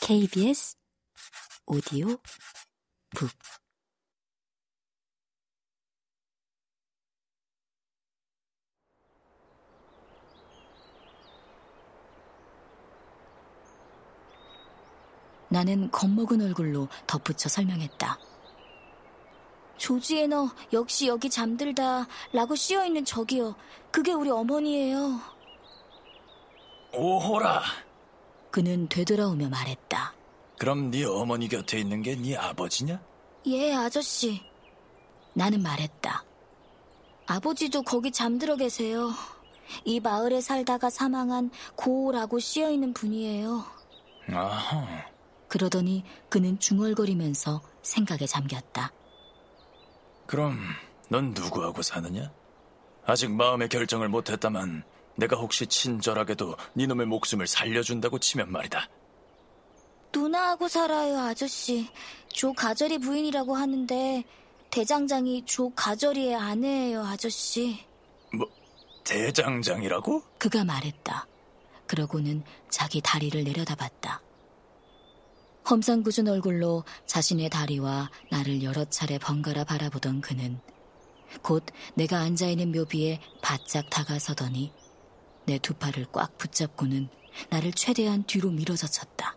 KBS 오디오 북 나는 겁먹은 얼굴로 덧붙여 설명했다. 조지에 너 역시 여기 잠들다 라고 씌어있는 저기요. 그게 우리 어머니예요. 오호라. 그는 되돌아오며 말했다. 그럼 네 어머니 곁에 있는 게 네 아버지냐? 예, 아저씨. 나는 말했다. 아버지도 거기 잠들어 계세요. 이 마을에 살다가 사망한 고라고 씌어 있는 분이에요. 아하. 그러더니 그는 중얼거리면서 생각에 잠겼다. 그럼 넌 누구하고 사느냐? 아직 마음의 결정을 못했다만 내가 혹시 친절하게도 네 놈의 목숨을 살려준다고 치면 말이다. 누나하고 살아요, 아저씨. 조 가절이 부인이라고 하는데 대장장이 조 가절이의 아내예요, 아저씨. 뭐 대장장이라고? 그가 말했다. 그러고는 자기 다리를 내려다봤다. 험상궂은 얼굴로 자신의 다리와 나를 여러 차례 번갈아 바라보던 그는 곧 내가 앉아있는 묘비에 바짝 다가서더니 내 두 팔을 꽉 붙잡고는 나를 최대한 뒤로 밀어젖혔다.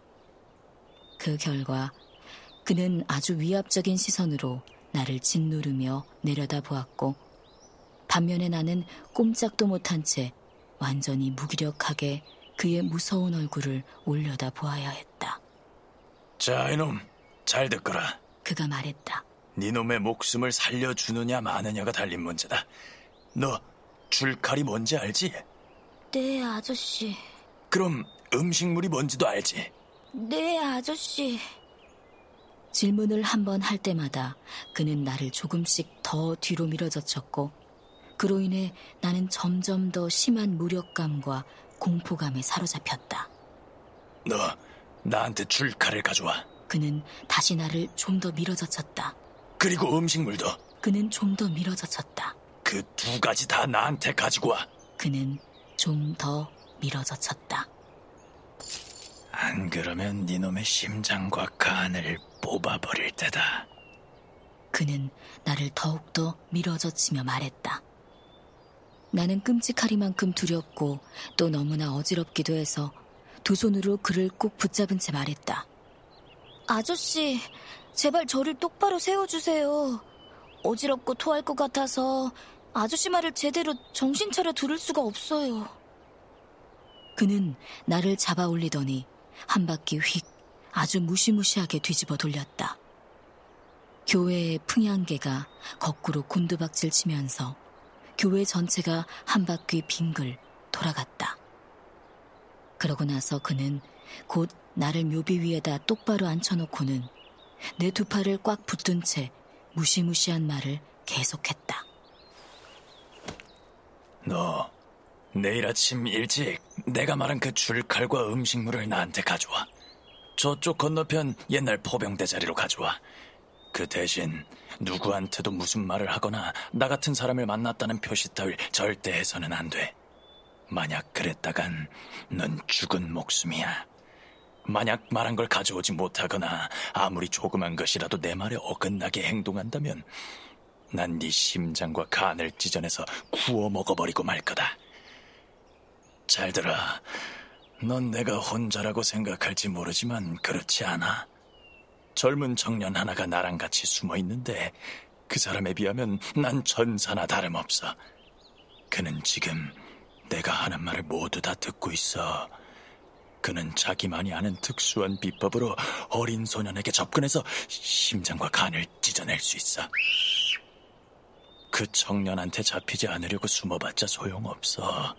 그 결과 그는 아주 위압적인 시선으로 나를 짓누르며 내려다 보았고 반면에 나는 꼼짝도 못한 채 완전히 무기력하게 그의 무서운 얼굴을 올려다 보아야 했다. 자, 이놈, 잘 듣거라. 그가 말했다. 네 놈의 목숨을 살려주느냐 마느냐가 달린 문제다. 너 줄칼이 뭔지 알지? 네, 아저씨. 그럼 음식물이 뭔지도 알지? 네, 아저씨. 질문을 한 번 할 때마다 그는 나를 조금씩 더 뒤로 밀어젖혔고 그로 인해 나는 점점 더 심한 무력감과 공포감에 사로잡혔다. 너 나한테 줄 칼을 가져와. 그는 다시 나를 좀 더 밀어젖혔다. 그리고 음식물도. 그는 좀 더 밀어젖혔다. 그 두 가지 다 나한테 가지고 와. 그는 좀 더 밀어젖혔다. 안 그러면 네 놈의 심장과 간을 뽑아버릴 테다. 그는 나를 더욱더 밀어젖히며 말했다. 나는 끔찍하리만큼 두렵고 또 너무나 어지럽기도 해서 두 손으로 그를 꼭 붙잡은 채 말했다. 아저씨, 제발 저를 똑바로 세워주세요. 어지럽고 토할 것 같아서 아저씨 말을 제대로 정신 차려 들을 수가 없어요. 그는 나를 잡아 올리더니 한 바퀴 휙 아주 무시무시하게 뒤집어 돌렸다. 교회의 풍향계가 거꾸로 곤두박질 치면서 교회 전체가 한 바퀴 빙글 돌아갔다. 그러고 나서 그는 곧 나를 묘비 위에다 똑바로 앉혀놓고는 내 두 팔을 꽉 붙든 채 무시무시한 말을 계속했다. 너 내일 아침 일찍 내가 말한 그 줄칼과 음식물을 나한테 가져와. 저쪽 건너편 옛날 포병대 자리로 가져와. 그 대신 누구한테도 무슨 말을 하거나 나 같은 사람을 만났다는 표시 따위 절대 해서는 안 돼. 만약 그랬다간 넌 죽은 목숨이야. 만약 말한 걸 가져오지 못하거나 아무리 조그만 것이라도 내 말에 어긋나게 행동한다면 난 네 심장과 간을 찢어내서 구워 먹어버리고 말 거다. 잘 들어. 넌 내가 혼자라고 생각할지 모르지만 그렇지 않아. 젊은 청년 하나가 나랑 같이 숨어 있는데 그 사람에 비하면 난 천사나 다름없어. 그는 지금 내가 하는 말을 모두 다 듣고 있어. 그는 자기만이 아는 특수한 비법으로 어린 소년에게 접근해서 심장과 간을 찢어낼 수 있어. 그 청년한테 잡히지 않으려고 숨어봤자 소용없어.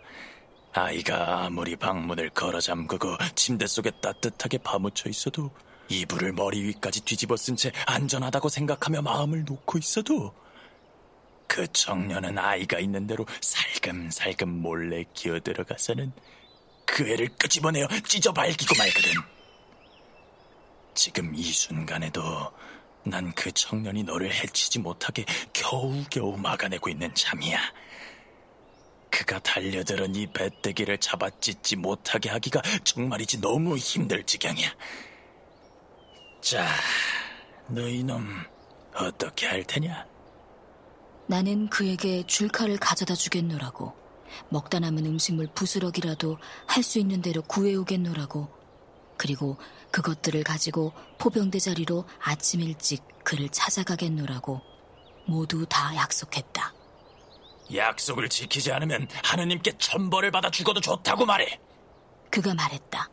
아이가 아무리 방문을 걸어 잠그고 침대 속에 따뜻하게 파묻혀 있어도 이불을 머리 위까지 뒤집어 쓴 채 안전하다고 생각하며 마음을 놓고 있어도 그 청년은 아이가 있는 대로 살금살금 몰래 기어 들어가서는 그 애를 끄집어내어 찢어 발기고 말거든. 지금 이 순간에도 난 그 청년이 너를 해치지 못하게 겨우겨우 막아내고 있는 참이야. 그가 달려들은 이 배때기를 잡아찢지 못하게 하기가 정말이지 너무 힘들 지경이야. 자, 너희 놈 어떻게 할 테냐? 나는 그에게 줄칼을 가져다 주겠노라고 먹다 남은 음식물 부스러기라도 할 수 있는 대로 구해오겠노라고 그리고 그것들을 가지고 포병대 자리로 아침 일찍 그를 찾아가겠노라고 모두 다 약속했다. 약속을 지키지 않으면 하느님께 천벌을 받아 죽어도 좋다고 말해. 그가 말했다.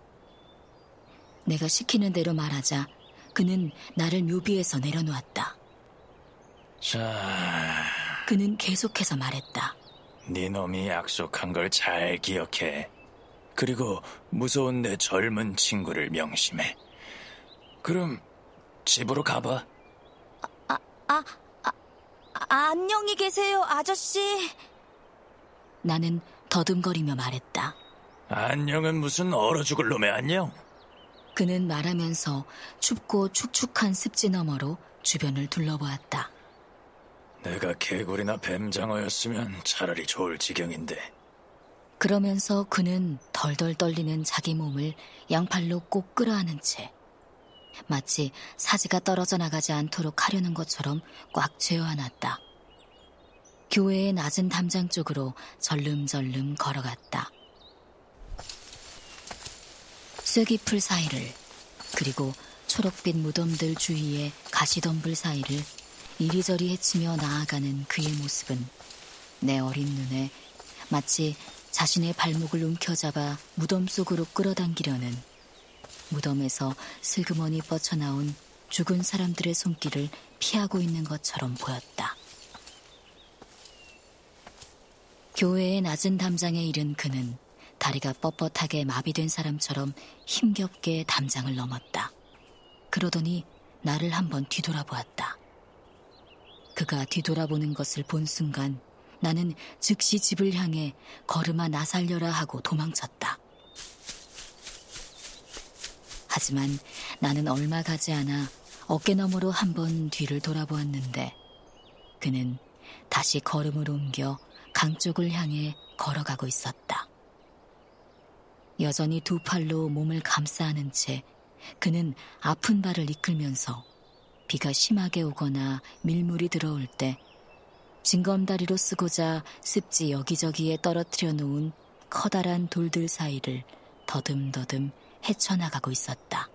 내가 시키는 대로 말하자 그는 나를 묘비에서 내려놓았다. 자, 그는 계속해서 말했다. 네 놈이 약속한 걸 잘 기억해. 그리고 무서운 내 젊은 친구를 명심해. 그럼 집으로 가봐. 아, 아, 아, 안녕히 계세요, 아저씨. 나는 더듬거리며 말했다. 안녕은 무슨 얼어 죽을 놈의 안녕? 그는 말하면서 춥고 축축한 습지 너머로 주변을 둘러보았다. 내가 개구리나 뱀장어였으면 차라리 좋을 지경인데. 그러면서 그는 덜덜 떨리는 자기 몸을 양팔로 꼭 끌어안은 채 마치 사지가 떨어져 나가지 않도록 하려는 것처럼 꽉 쥐어안았다. 교회의 낮은 담장 쪽으로 절름절름 걸어갔다. 쐐기풀 사이를 그리고 초록빛 무덤들 주위의 가시덤불 사이를 이리저리 헤치며 나아가는 그의 모습은 내 어린 눈에 마치 자신의 발목을 움켜잡아 무덤 속으로 끌어당기려는 무덤에서 슬그머니 뻗쳐나온 죽은 사람들의 손길을 피하고 있는 것처럼 보였다. 교회의 낮은 담장에 이른 그는 다리가 뻣뻣하게 마비된 사람처럼 힘겹게 담장을 넘었다. 그러더니 나를 한번 뒤돌아보았다. 그가 뒤돌아보는 것을 본 순간 나는 즉시 집을 향해 걸음아 나 살려라 하고 도망쳤다. 하지만 나는 얼마 가지 않아 어깨너머로 한 번 뒤를 돌아보았는데 그는 다시 걸음을 옮겨 강 쪽을 향해 걸어가고 있었다. 여전히 두 팔로 몸을 감싸 안은 채 그는 아픈 발을 이끌면서 비가 심하게 오거나 밀물이 들어올 때 징검다리로 쓰고자 습지 여기저기에 떨어뜨려 놓은 커다란 돌들 사이를 더듬더듬 헤쳐나가고 있었다.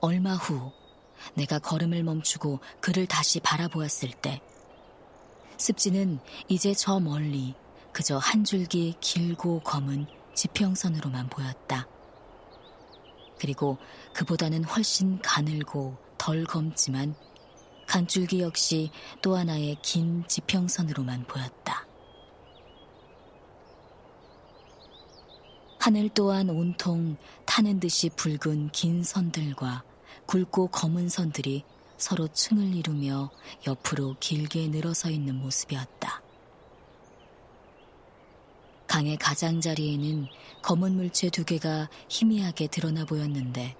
얼마 후 내가 걸음을 멈추고 그를 다시 바라보았을 때 습지는 이제 저 멀리 그저 한 줄기 길고 검은 지평선으로만 보였다. 그리고 그보다는 훨씬 가늘고 덜 검지만 간줄기 역시 또 하나의 긴 지평선으로만 보였다. 하늘 또한 온통 타는 듯이 붉은 긴 선들과 굵고 검은 선들이 서로 층을 이루며 옆으로 길게 늘어서 있는 모습이었다. 강의 가장자리에는 검은 물체 두 개가 희미하게 드러나 보였는데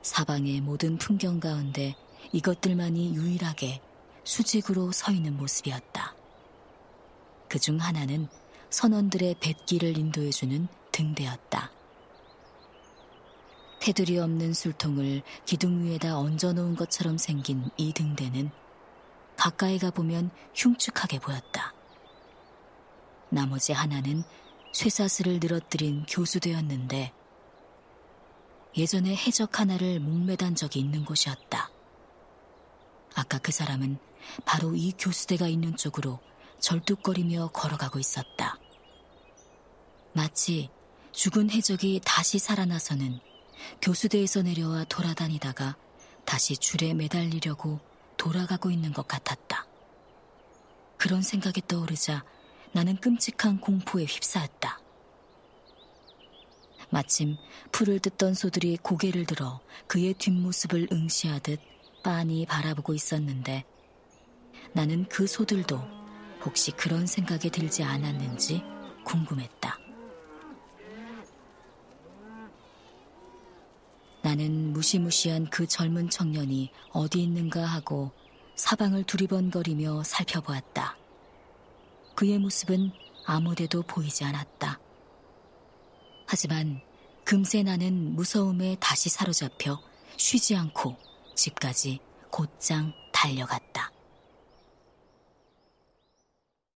사방의 모든 풍경 가운데 이것들만이 유일하게 수직으로 서 있는 모습이었다. 그 중 하나는 선원들의 뱃길을 인도해주는 등대였다. 테두리 없는 술통을 기둥 위에다 얹어놓은 것처럼 생긴 이 등대는 가까이 가보면 흉측하게 보였다. 나머지 하나는 쇠사슬을 늘어뜨린 교수되었는데 예전에 해적 하나를 목매단 적이 있는 곳이었다. 아까 그 사람은 바로 이 교수대가 있는 쪽으로 절뚝거리며 걸어가고 있었다. 마치 죽은 해적이 다시 살아나서는 교수대에서 내려와 돌아다니다가 다시 줄에 매달리려고 돌아가고 있는 것 같았다. 그런 생각이 떠오르자 나는 끔찍한 공포에 휩싸였다. 마침 풀을 뜯던 소들이 고개를 들어 그의 뒷모습을 응시하듯 빤히 바라보고 있었는데 나는 그 소들도 혹시 그런 생각이 들지 않았는지 궁금했다. 나는 무시무시한 그 젊은 청년이 어디 있는가 하고 사방을 두리번거리며 살펴보았다. 그의 모습은 아무데도 보이지 않았다. 하지만 금세 나는 무서움에 다시 사로잡혀 쉬지 않고 집까지 곧장 달려갔다.